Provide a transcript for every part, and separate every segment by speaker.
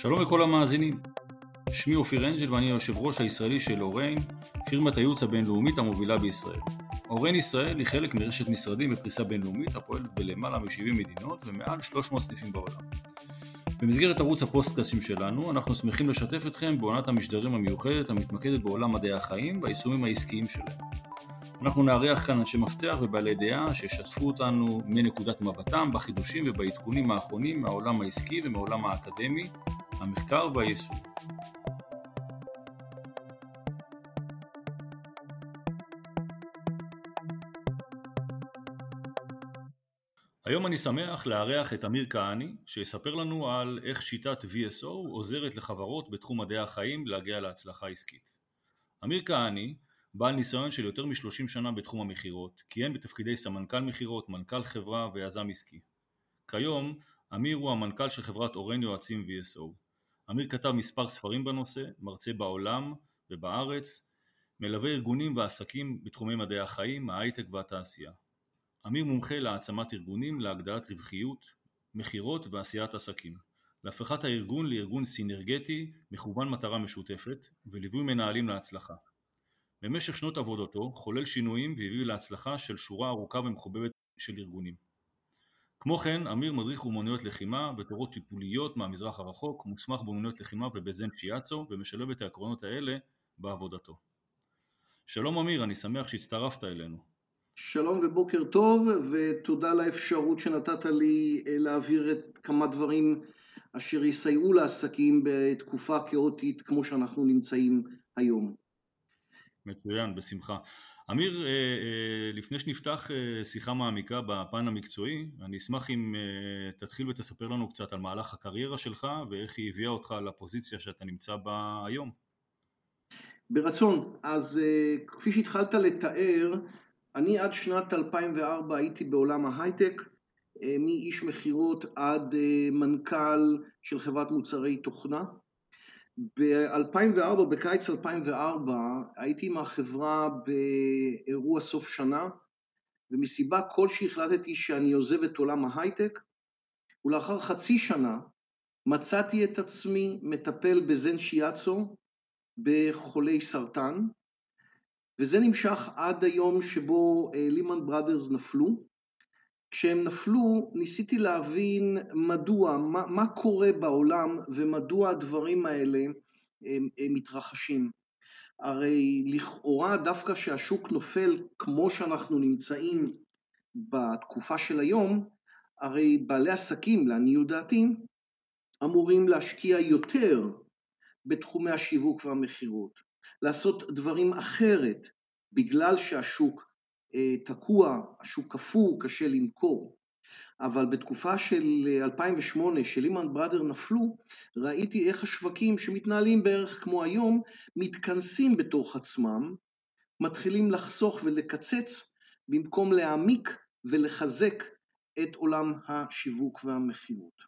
Speaker 1: שלום לכל המאזינים. שמי אופיר אנג'ל ואני היושב ראש הישראלי של אוריין, פירמת הייעוץ הבינלאומית המובילה בישראל. אוריין ישראל היא חלק מרשת משרדים בפריסה בינלאומית הפועלת בלמעלה מ-70 מדינות ומעל 300 סניפים בעולם. במסגרת ערוץ הפוסטקאסטים שלנו, אנחנו שמחים לשתף אתכם בעונת המשדרים המיוחדת המתמקדת בעולם מדעי החיים והיישומים העסקיים שלהם. אנחנו נארח כאן אנשי מפתח ובעלי דעה שישתפו אותנו מנקודת מבטם בחידושים ובעדכונים האחרונים מהעולם העסקי ומהעולם האקדמי, המחקר והיישום. היום אני שמח לארח את אמיר כהני, שיספר לנו על איך שיטת VSO עוזרת לחברות בתחום מדעי החיים להגיע להצלחה עסקית. אמיר כהני, בעל ניסיון של יותר מ-30 שנה בתחום המכירות, כיהן בתפקידי סמנכ"ל מכירות, מנכ"ל חברה ויזם עסקי. כיום, אמיר הוא המנכ"ל של חברת אורן יועצים VSO. אמיר כתב מספר ספרים בנושא, מרצה בעולם ובארץ, מלווה ארגונים ועסקים בתחומי מדעי החיים, ההייטק והתעשייה. אמיר מומחה להעצמת ארגונים, להגדלת רווחיות, מכירות ועשיית עסקים, להפיכת הארגון לארגון סינרגטי, מכוון מטרה משותפת, וליווי מנהלים להצלחה. במשך שנות עבודתו חולל שינויים והביא להצלחה של שורה ארוכה ומחובבת של ארגונים. כמו כן, אמיר מדריך אומנויות לחימה ותורות טיפוליות מהמזרח הרחוק, מוסמך באומנויות לחימה ובזן צ'יאצו ומשלב את העקרונות האלה בעבודתו. שלום אמיר, אני שמח שהצטרפת אלינו.
Speaker 2: שלום ובוקר טוב, ותודה על האפשרות שנתת לי אה, להעביר את כמה דברים אשר יסייעו לעסקים בתקופה כאוטית כמו שאנחנו נמצאים היום.
Speaker 1: מצוין, בשמחה. אמיר, אה, אה, לפני שנפתח שיחה מעמיקה בפן המקצועי, אני אשמח אם תתחיל ותספר לנו קצת על מהלך הקריירה שלך ואיך היא הביאה אותך לפוזיציה שאתה נמצא בה היום.
Speaker 2: ברצון. אז כפי שהתחלת לתאר, אני עד שנת 2004 הייתי בעולם ההייטק, אה, מאיש מכירות עד אה, מנכ"ל של חברת מוצרי תוכנה. ב-2004, בקיץ 2004, הייתי עם החברה באירוע סוף שנה, ומסיבה כלשהי החלטתי שאני עוזב את עולם ההייטק, ולאחר חצי שנה מצאתי את עצמי מטפל בזן שיאצו בחולי סרטן, וזה נמשך עד היום שבו לימן בראדרס נפלו. כשהם נפלו ניסיתי להבין מדוע, מה, מה קורה בעולם ומדוע הדברים האלה הם, הם מתרחשים. הרי לכאורה דווקא כשהשוק נופל כמו שאנחנו נמצאים בתקופה של היום, הרי בעלי עסקים, לעניות דעתי, אמורים להשקיע יותר בתחומי השיווק והמכירות. לעשות דברים אחרת, בגלל שהשוק תקוע, השוק קפוא, קשה למכור. אבל בתקופה של 2008, שלימן בראדר נפלו, ראיתי איך השווקים שמתנהלים בערך כמו היום, מתכנסים בתוך עצמם, מתחילים לחסוך ולקצץ, במקום להעמיק ולחזק את עולם השיווק והמכירות.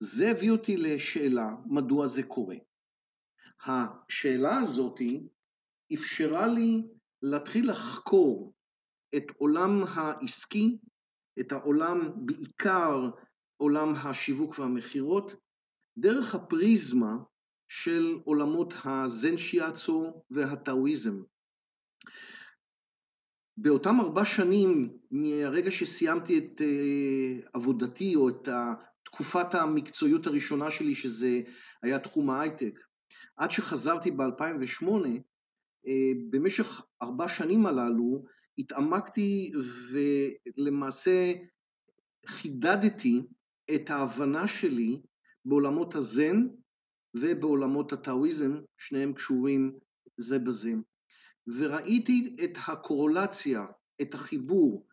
Speaker 2: זה הביא אותי לשאלה, מדוע זה קורה. השאלה הזאתי אפשרה לי להתחיל לחקור את עולם העסקי, את העולם, בעיקר עולם השיווק והמכירות, דרך הפריזמה של עולמות הזן שיאצו והטאואיזם. באותם ארבע שנים מהרגע שסיימתי את אה, עבודתי או את תקופת המקצועיות הראשונה שלי שזה היה תחום ההייטק עד שחזרתי ב-2008, אה, במשך ארבע שנים הללו התעמקתי ולמעשה חידדתי את ההבנה שלי בעולמות הזן ובעולמות הטאואיזם, שניהם קשורים זה בזה. וראיתי את הקורולציה, את החיבור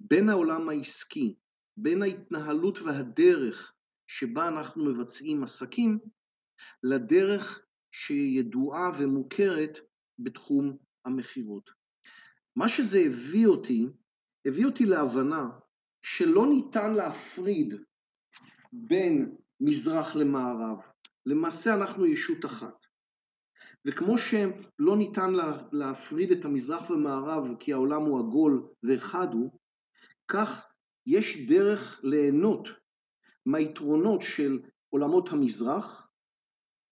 Speaker 2: בין העולם העסקי, בין ההתנהלות והדרך שבה אנחנו מבצעים עסקים, לדרך שידועה ומוכרת בתחום המכירות. מה שזה הביא אותי, הביא אותי להבנה שלא ניתן להפריד בין מזרח למערב. למעשה אנחנו ישות אחת. וכמו שלא ניתן להפריד את המזרח ומערב כי העולם הוא עגול ואחד הוא, כך יש דרך ליהנות מהיתרונות של עולמות המזרח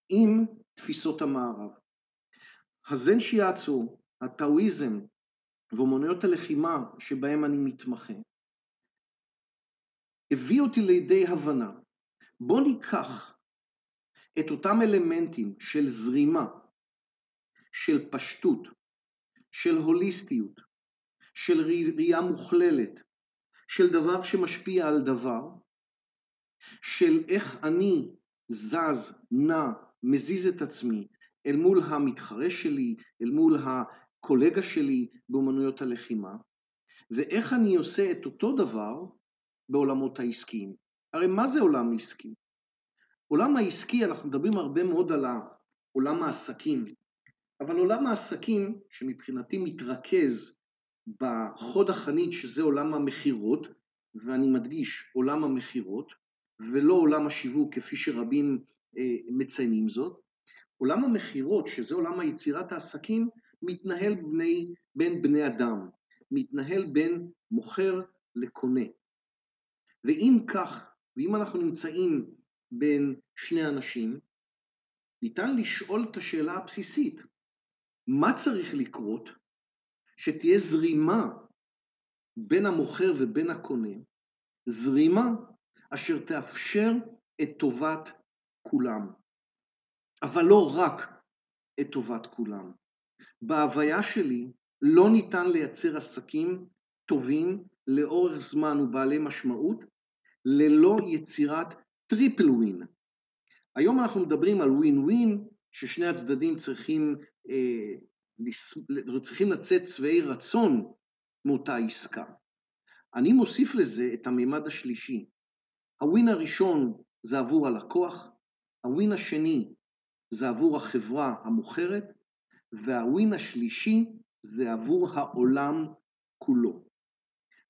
Speaker 2: עם תפיסות המערב. הזן שיאצו, הטאואיזם ואומנויות הלחימה שבהם אני מתמחה, הביא אותי לידי הבנה. בוא ניקח את אותם אלמנטים של זרימה, של פשטות, של הוליסטיות, של ראייה מוכללת, של דבר שמשפיע על דבר, של איך אני זז, נע, מזיז את עצמי אל מול המתחרה שלי, אל מול הקולגה שלי באמנויות הלחימה, ואיך אני עושה את אותו דבר בעולמות העסקיים. הרי מה זה עולם עסקי? עולם העסקי, אנחנו מדברים הרבה מאוד על עולם העסקים, אבל עולם העסקים, שמבחינתי מתרכז בחוד החנית, שזה עולם המכירות, ואני מדגיש, עולם המכירות, ולא עולם השיווק כפי שרבים אה, מציינים זאת. עולם המכירות, שזה עולם היצירת העסקים, מתנהל בני, בין בני אדם, מתנהל בין מוכר לקונה. ואם כך, ואם אנחנו נמצאים בין שני אנשים, ניתן לשאול את השאלה הבסיסית, מה צריך לקרות שתהיה זרימה בין המוכר ובין הקונה, זרימה אשר תאפשר את טובת כולם, אבל לא רק את טובת כולם. בהוויה שלי לא ניתן לייצר עסקים טובים לאורך זמן ובעלי משמעות ללא יצירת triple win. היום אנחנו מדברים על ווין ווין, ששני הצדדים צריכים, אה, צריכים לצאת שבעי רצון מאותה עסקה. אני מוסיף לזה את המימד השלישי. הווין הראשון זה עבור הלקוח, הווין השני זה עבור החברה המוכרת, והווין השלישי זה עבור העולם כולו.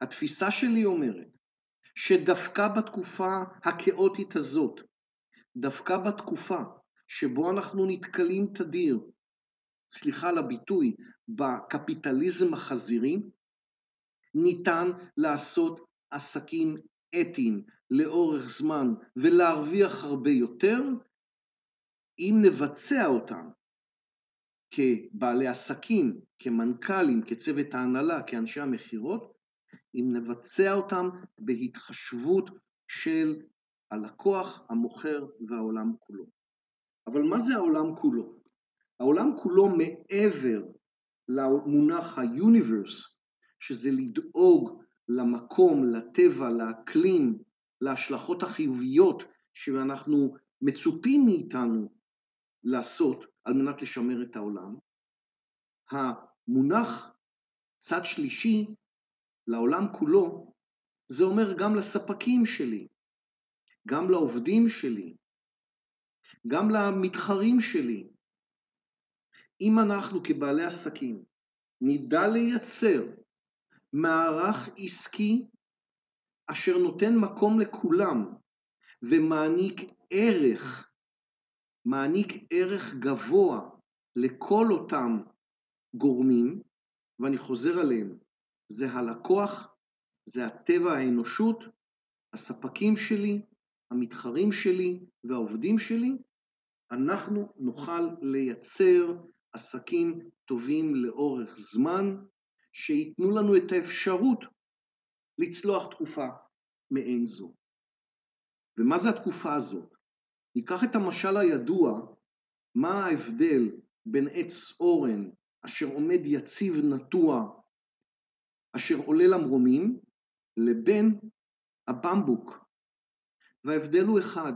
Speaker 2: התפיסה שלי אומרת שדווקא בתקופה הכאוטית הזאת, דווקא בתקופה שבו אנחנו נתקלים תדיר, סליחה על הביטוי, בקפיטליזם החזירי, ניתן לעשות עסקים אתיים לאורך זמן ולהרוויח הרבה יותר, אם נבצע אותם כבעלי עסקים, כמנכ"לים, כצוות ההנהלה, כאנשי המכירות, אם נבצע אותם בהתחשבות של הלקוח, המוכר והעולם כולו. אבל מה זה העולם כולו? העולם כולו מעבר למונח ה-universe, שזה לדאוג למקום, לטבע, לאקלים, להשלכות החיוביות שאנחנו מצופים מאיתנו לעשות על מנת לשמר את העולם. המונח צד שלישי לעולם כולו, זה אומר גם לספקים שלי, גם לעובדים שלי, גם למתחרים שלי. אם אנחנו כבעלי עסקים נדע לייצר מערך עסקי אשר נותן מקום לכולם ומעניק ערך, מעניק ערך גבוה לכל אותם גורמים, ואני חוזר עליהם, זה הלקוח, זה הטבע האנושות, הספקים שלי, המתחרים שלי והעובדים שלי, אנחנו נוכל לייצר עסקים טובים לאורך זמן, שייתנו לנו את האפשרות לצלוח תקופה מעין זו. ומה זה התקופה הזאת? ניקח את המשל הידוע, מה ההבדל בין עץ אורן אשר עומד יציב נטוע אשר עולה למרומים, לבין הבמבוק. וההבדל הוא אחד,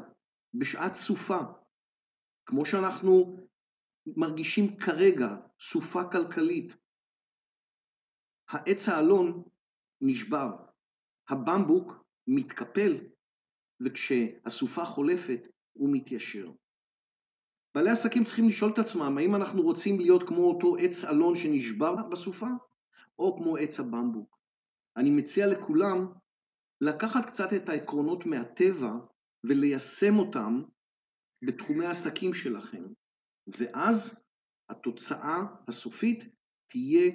Speaker 2: בשעת סופה, כמו שאנחנו מרגישים כרגע, סופה כלכלית, העץ האלון נשבר, הבמבוק מתקפל, וכשהסופה חולפת הוא מתיישר. בעלי עסקים צריכים לשאול את עצמם, האם אנחנו רוצים להיות כמו אותו עץ אלון שנשבר בסופה, או כמו עץ הבמבוק. אני מציע לכולם לקחת קצת את העקרונות מהטבע וליישם אותם בתחומי העסקים שלכם, ואז התוצאה הסופית תהיה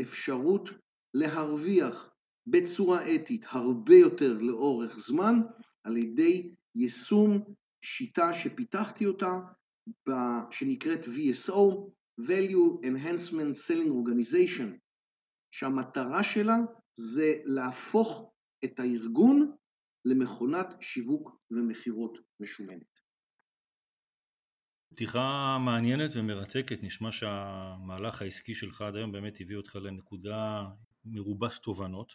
Speaker 2: אפשרות להרוויח בצורה אתית הרבה יותר לאורך זמן על ידי יישום שיטה שפיתחתי אותה, שנקראת VSO, Value Enhancement Selling Organization, שהמטרה שלה זה להפוך את הארגון למכונת שיווק ומכירות משומנת.
Speaker 1: פתיחה מעניינת ומרתקת, נשמע שהמהלך העסקי שלך עד היום באמת הביא אותך לנקודה מרובת תובנות,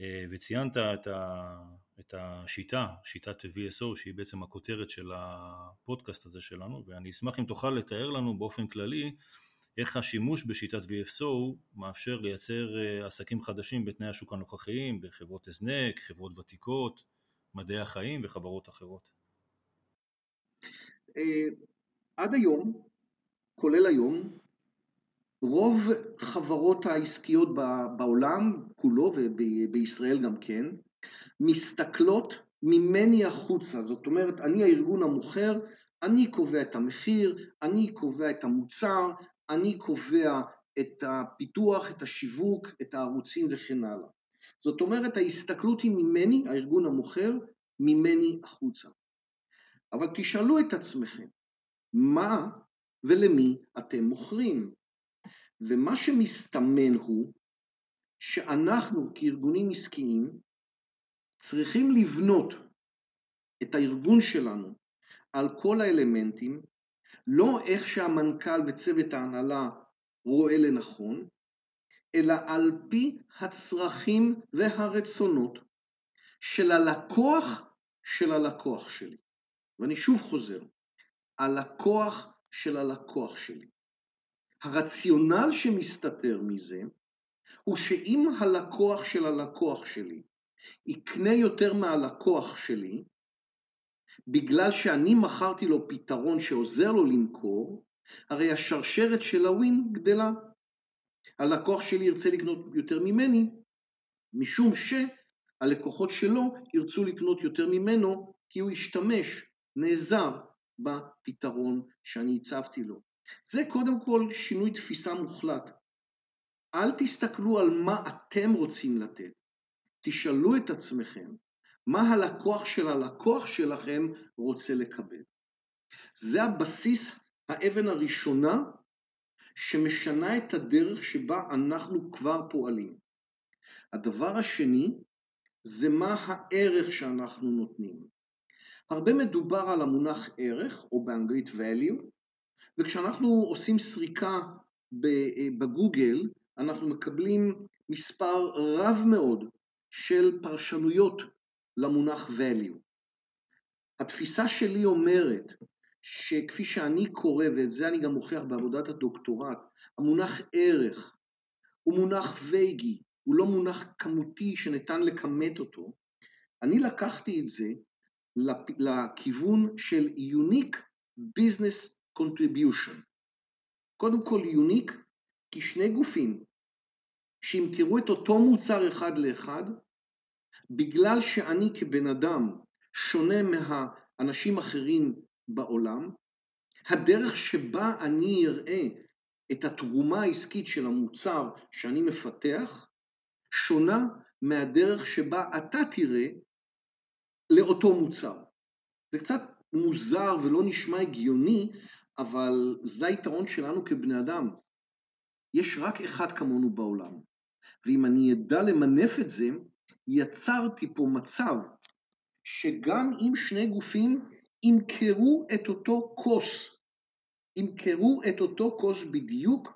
Speaker 1: אה, וציינת את, ה, את השיטה, שיטת VSO, שהיא בעצם הכותרת של הפודקאסט הזה שלנו, ואני אשמח אם תוכל לתאר לנו באופן כללי איך השימוש בשיטת VSO מאפשר לייצר אה, עסקים חדשים בתנאי השוק הנוכחיים, בחברות הזנק, חברות ותיקות, מדעי החיים וחברות אחרות.
Speaker 2: אה, עד היום, כולל היום, רוב חברות העסקיות בעולם כולו ובישראל גם כן, מסתכלות ממני החוצה, זאת אומרת אני הארגון המוכר, אני קובע את המחיר, אני קובע את המוצר, אני קובע את הפיתוח, את השיווק, את הערוצים וכן הלאה. זאת אומרת ההסתכלות היא ממני, הארגון המוכר, ממני החוצה. אבל תשאלו את עצמכם, מה ולמי אתם מוכרים? ומה שמסתמן הוא שאנחנו כארגונים עסקיים צריכים לבנות את הארגון שלנו על כל האלמנטים, לא איך שהמנכ"ל וצוות ההנהלה רואה לנכון, אלא על פי הצרכים והרצונות של הלקוח של הלקוח שלי. ואני שוב חוזר, הלקוח של הלקוח שלי. הרציונל שמסתתר מזה הוא שאם הלקוח של הלקוח שלי יקנה יותר מהלקוח שלי, בגלל שאני מכרתי לו פתרון שעוזר לו למכור, הרי השרשרת של הווין גדלה. הלקוח שלי ירצה לקנות יותר ממני, משום שהלקוחות שלו ירצו לקנות יותר ממנו, כי הוא ישתמש, נעזר, בפתרון שאני הצבתי לו. זה קודם כל שינוי תפיסה מוחלט. אל תסתכלו על מה אתם רוצים לתת, תשאלו את עצמכם מה הלקוח של הלקוח שלכם רוצה לקבל. זה הבסיס, האבן הראשונה שמשנה את הדרך שבה אנחנו כבר פועלים. הדבר השני זה מה הערך שאנחנו נותנים. הרבה מדובר על המונח ערך, או באנגלית value, וכשאנחנו עושים סריקה בגוגל, אנחנו מקבלים מספר רב מאוד של פרשנויות למונח value. התפיסה שלי אומרת שכפי שאני קורא, ואת זה אני גם מוכיח בעבודת הדוקטורט, המונח ערך הוא מונח וייגי, הוא לא מונח כמותי שניתן לכמת אותו. אני לקחתי את זה לכיוון של Unique Business Contribution. קודם כל Unique, כי שני גופים שימכרו את אותו מוצר אחד לאחד, בגלל שאני כבן אדם שונה מהאנשים אחרים בעולם, הדרך שבה אני אראה את התרומה העסקית של המוצר שאני מפתח, שונה מהדרך שבה אתה תראה לאותו מוצר. זה קצת מוזר ולא נשמע הגיוני, אבל זה היתרון שלנו כבני אדם. יש רק אחד כמונו בעולם, ואם אני אדע למנף את זה, יצרתי פה מצב שגם אם שני גופים ימכרו את אותו כוס, ימכרו את אותו כוס בדיוק,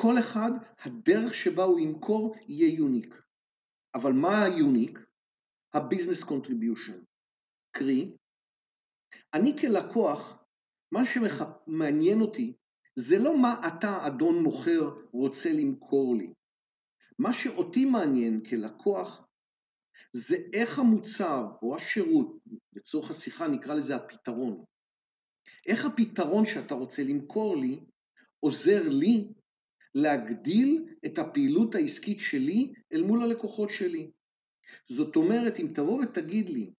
Speaker 2: כל אחד, הדרך שבה הוא ימכור יהיה יוניק. אבל מה היוניק? ה-business contribution. קרי, אני כלקוח, מה שמעניין אותי זה לא מה אתה, אדון מוכר, רוצה למכור לי. מה שאותי מעניין כלקוח זה איך המוצר או השירות, לצורך השיחה נקרא לזה הפתרון, איך הפתרון שאתה רוצה למכור לי עוזר לי להגדיל את הפעילות העסקית שלי אל מול הלקוחות שלי. זאת אומרת, אם תבוא ותגיד לי,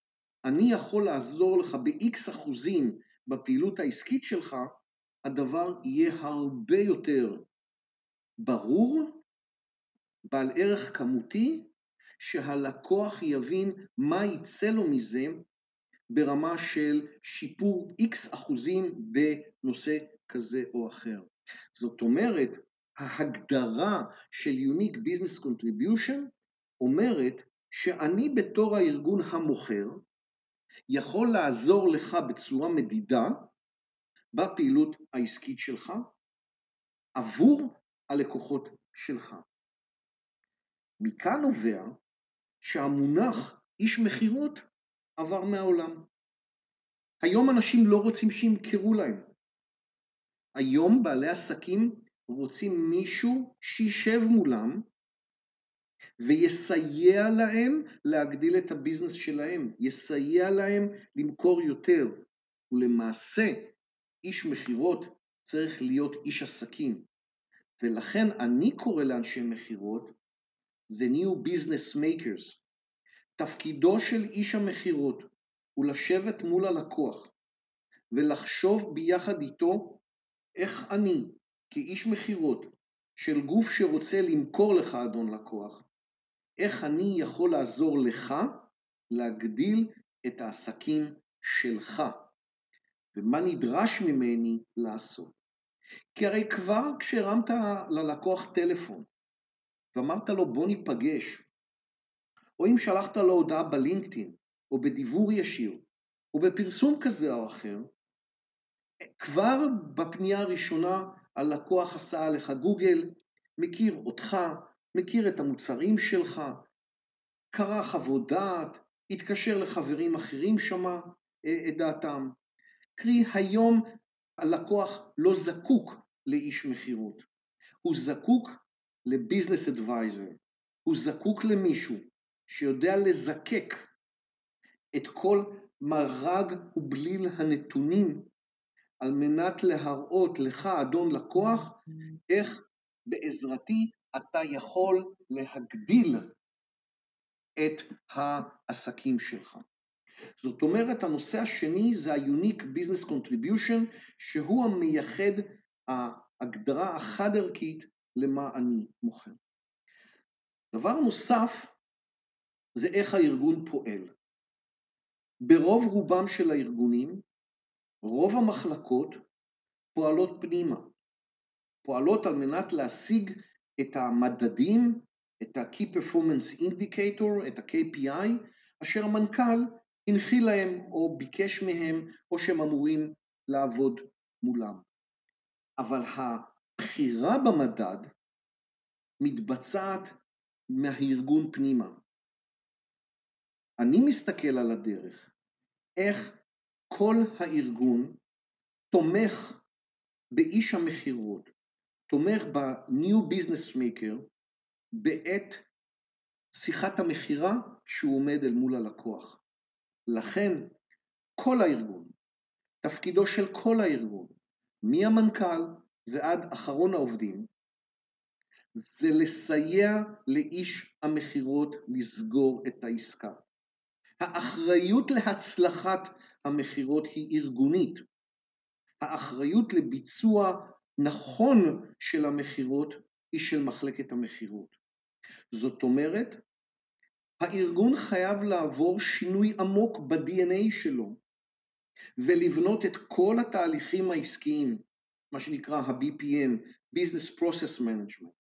Speaker 2: אני יכול לעזור לך ב-X אחוזים בפעילות העסקית שלך, הדבר יהיה הרבה יותר ברור, בעל ערך כמותי, שהלקוח יבין מה יצא לו מזה ברמה של שיפור איקס אחוזים בנושא כזה או אחר. זאת אומרת, ההגדרה של Unique Business Contribution אומרת שאני בתור הארגון המוכר יכול לעזור לך בצורה מדידה בפעילות העסקית שלך עבור הלקוחות שלך. מכאן נובע שהמונח איש מכירות עבר מהעולם. היום אנשים לא רוצים שימכרו להם. היום בעלי עסקים רוצים מישהו שישב מולם ויסייע להם להגדיל את הביזנס שלהם, יסייע להם למכור יותר. ולמעשה, איש מכירות צריך להיות איש עסקים. ולכן אני קורא לאנשי מכירות The New Business Makers. תפקידו של איש המכירות הוא לשבת מול הלקוח ולחשוב ביחד איתו איך אני, כאיש מכירות של גוף שרוצה למכור לך, אדון לקוח, איך אני יכול לעזור לך להגדיל את העסקים שלך, ומה נדרש ממני לעשות. כי הרי כבר כשהרמת ללקוח טלפון ואמרת לו בוא ניפגש, או אם שלחת לו הודעה בלינקדאין, או בדיבור ישיר, או בפרסום כזה או אחר, כבר בפנייה הראשונה הלקוח עשה עליך גוגל, מכיר אותך, מכיר את המוצרים שלך, קרא חוות דעת, התקשר לחברים אחרים, שמע אה, את דעתם. קרי, היום הלקוח לא זקוק לאיש מכירות, הוא זקוק לביזנס אדוויזר, הוא זקוק למישהו שיודע לזקק את כל מרג ובליל הנתונים על מנת להראות לך, אדון לקוח, איך בעזרתי אתה יכול להגדיל את העסקים שלך. זאת אומרת, הנושא השני זה ה-Unique Business Contribution, שהוא המייחד ההגדרה החד-ערכית למה אני מוכר. דבר נוסף זה איך הארגון פועל. ברוב רובם של הארגונים, רוב המחלקות פועלות פנימה, פועלות על מנת להשיג את המדדים, את ה-Key Performance Indicator, את ה-KPI, אשר המנכ"ל הנחיל להם או ביקש מהם או שהם אמורים לעבוד מולם. אבל הבחירה במדד מתבצעת מהארגון פנימה. אני מסתכל על הדרך, איך כל הארגון תומך באיש המכירות, תומך ב-New Business Maker בעת שיחת המכירה שהוא עומד אל מול הלקוח. לכן כל הארגון, תפקידו של כל הארגון, מהמנכ"ל ועד אחרון העובדים, זה לסייע לאיש המכירות לסגור את העסקה. האחריות להצלחת המכירות היא ארגונית. האחריות לביצוע נכון של המכירות היא של מחלקת המכירות. זאת אומרת, הארגון חייב לעבור שינוי עמוק ב-DNA שלו ולבנות את כל התהליכים העסקיים, מה שנקרא ה-BPM, Business Process Management,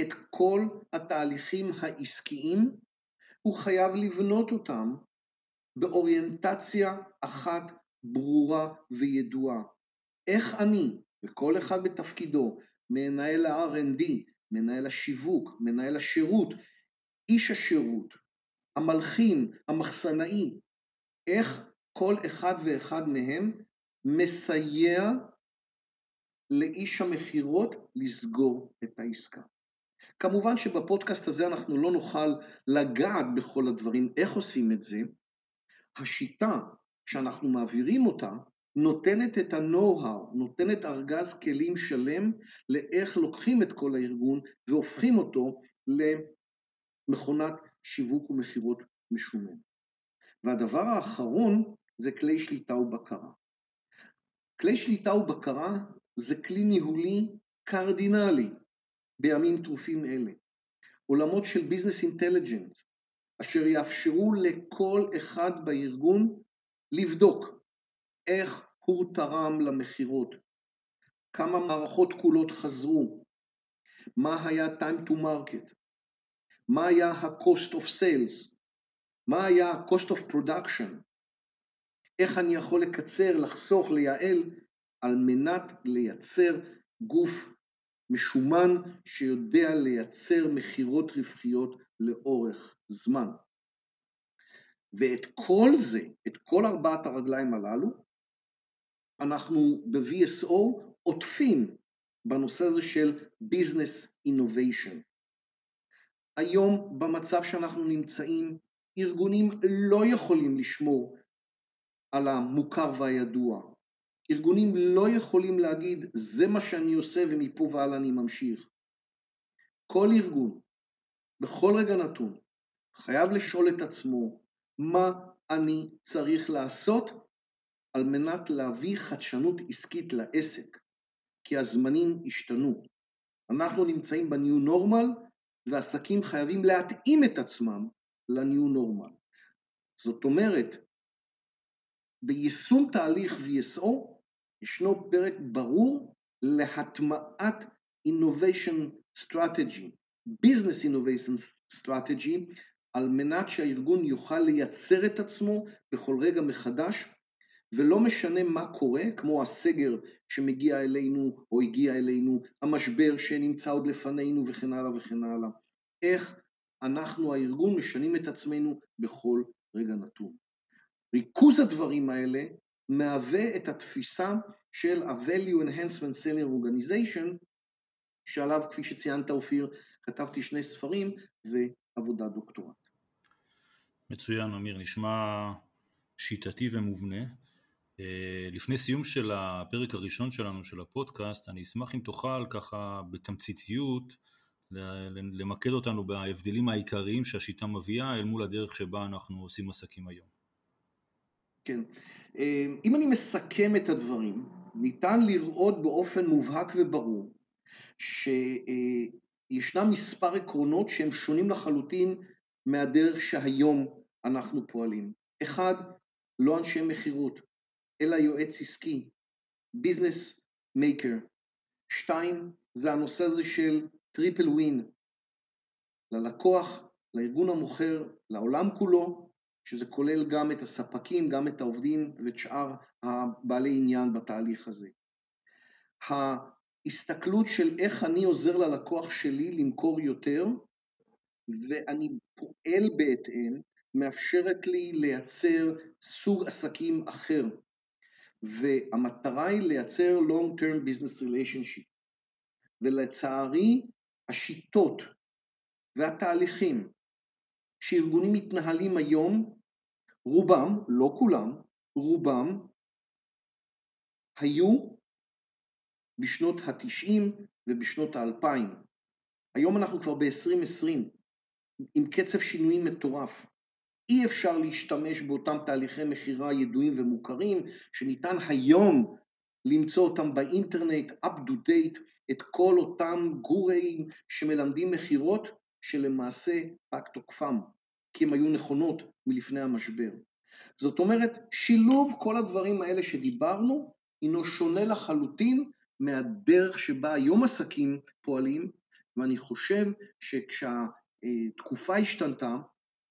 Speaker 2: את כל התהליכים העסקיים, הוא חייב לבנות אותם באוריינטציה אחת ברורה וידועה. איך אני, וכל אחד בתפקידו, מנהל ה-R&D, מנהל השיווק, מנהל השירות, איש השירות, המלחין, המחסנאי, איך כל אחד ואחד מהם מסייע לאיש המכירות לסגור את העסקה. כמובן שבפודקאסט הזה אנחנו לא נוכל לגעת בכל הדברים, איך עושים את זה. השיטה שאנחנו מעבירים אותה נותנת את ה-know-how, נותנת ארגז כלים שלם לאיך לוקחים את כל הארגון והופכים אותו למכונת שיווק ומכירות משומנת. והדבר האחרון זה כלי שליטה ובקרה. כלי שליטה ובקרה זה כלי ניהולי קרדינלי בימים טרופים אלה. עולמות של ביזנס אינטליג'נט, אשר יאפשרו לכל אחד בארגון לבדוק איך הוא תרם למכירות, כמה מערכות כולות חזרו, מה היה time to market, מה היה ה-cost of sales, מה היה ה-cost of production, איך אני יכול לקצר, לחסוך, לייעל, על מנת לייצר גוף משומן שיודע לייצר מכירות רווחיות לאורך זמן. ואת כל זה, את כל ארבעת הרגליים הללו, אנחנו ב-VSO עוטפים בנושא הזה של Business Innovation. היום במצב שאנחנו נמצאים, ארגונים לא יכולים לשמור על המוכר והידוע. ארגונים לא יכולים להגיד, זה מה שאני עושה ומפה והלאה אני ממשיך. כל ארגון, בכל רגע נתון, חייב לשאול את עצמו, מה אני צריך לעשות על מנת להביא חדשנות עסקית לעסק, כי הזמנים השתנו. אנחנו נמצאים בניו נורמל, ועסקים חייבים להתאים את עצמם לניו נורמל. זאת אומרת, ביישום תהליך VSO ישנו פרק ברור להטמעת Innovation Strategy, Business Innovation Strategy, על מנת שהארגון יוכל לייצר את עצמו בכל רגע מחדש, ולא משנה מה קורה, כמו הסגר שמגיע אלינו או הגיע אלינו, המשבר שנמצא עוד לפנינו וכן הלאה וכן הלאה. איך אנחנו הארגון משנים את עצמנו בכל רגע נתון. ריכוז הדברים האלה מהווה את התפיסה של ה-Value Enhancement Selling Organization, שעליו, כפי שציינת אופיר, כתבתי שני ספרים ועבודת דוקטורט.
Speaker 1: מצוין, אמיר, נשמע שיטתי ומובנה. אה, לפני סיום של הפרק הראשון שלנו, של הפודקאסט, אני אשמח אם תוכל ככה בתמציתיות למקד אותנו בהבדלים העיקריים שהשיטה מביאה אל מול הדרך שבה אנחנו עושים עסקים היום.
Speaker 2: כן. אה, אם אני מסכם את הדברים, ניתן לראות באופן מובהק וברור שישנם מספר עקרונות שהם שונים לחלוטין מהדרך שהיום אנחנו פועלים. אחד, לא אנשי מכירות, אלא יועץ עסקי, ביזנס מייקר. שתיים, זה הנושא הזה של triple win, ללקוח, לארגון המוכר, לעולם כולו, שזה כולל גם את הספקים, גם את העובדים ואת שאר הבעלי עניין בתהליך הזה. ההסתכלות של איך אני עוזר ללקוח שלי למכור יותר, ואני פועל בהתאם, מאפשרת לי לייצר סוג עסקים אחר, והמטרה היא לייצר long term business relationship. ולצערי השיטות והתהליכים שארגונים מתנהלים היום, רובם, לא כולם, רובם היו בשנות התשעים ובשנות האלפיים. היום אנחנו כבר ב-2020 עם קצב שינויים מטורף. אי אפשר להשתמש באותם תהליכי מכירה ידועים ומוכרים שניתן היום למצוא אותם באינטרנט, up to date, את כל אותם גוראים שמלמדים מכירות שלמעשה פג תוקפם, כי הם היו נכונות מלפני המשבר. זאת אומרת, שילוב כל הדברים האלה שדיברנו, הינו שונה לחלוטין מהדרך שבה היום עסקים פועלים, ואני חושב שכשהתקופה השתנתה,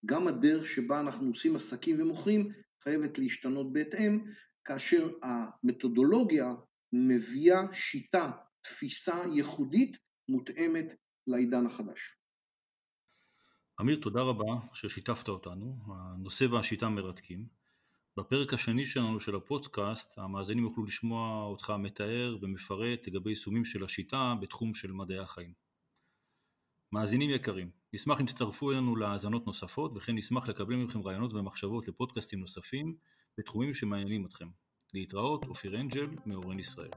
Speaker 2: גם הדרך שבה אנחנו עושים עסקים ומוכרים חייבת להשתנות בהתאם, כאשר המתודולוגיה מביאה שיטה, תפיסה ייחודית מותאמת לעידן החדש.
Speaker 1: אמיר, תודה רבה ששיתפת אותנו, הנושא והשיטה מרתקים. בפרק השני שלנו של הפודקאסט, המאזינים יוכלו לשמוע אותך מתאר ומפרט לגבי יישומים של השיטה בתחום של מדעי החיים. מאזינים יקרים, נשמח אם תצטרפו אלינו להאזנות נוספות, וכן נשמח לקבל מכם רעיונות ומחשבות לפודקאסטים נוספים בתחומים שמעניינים אתכם. להתראות, אופיר אנג'ל, מאורן ישראל.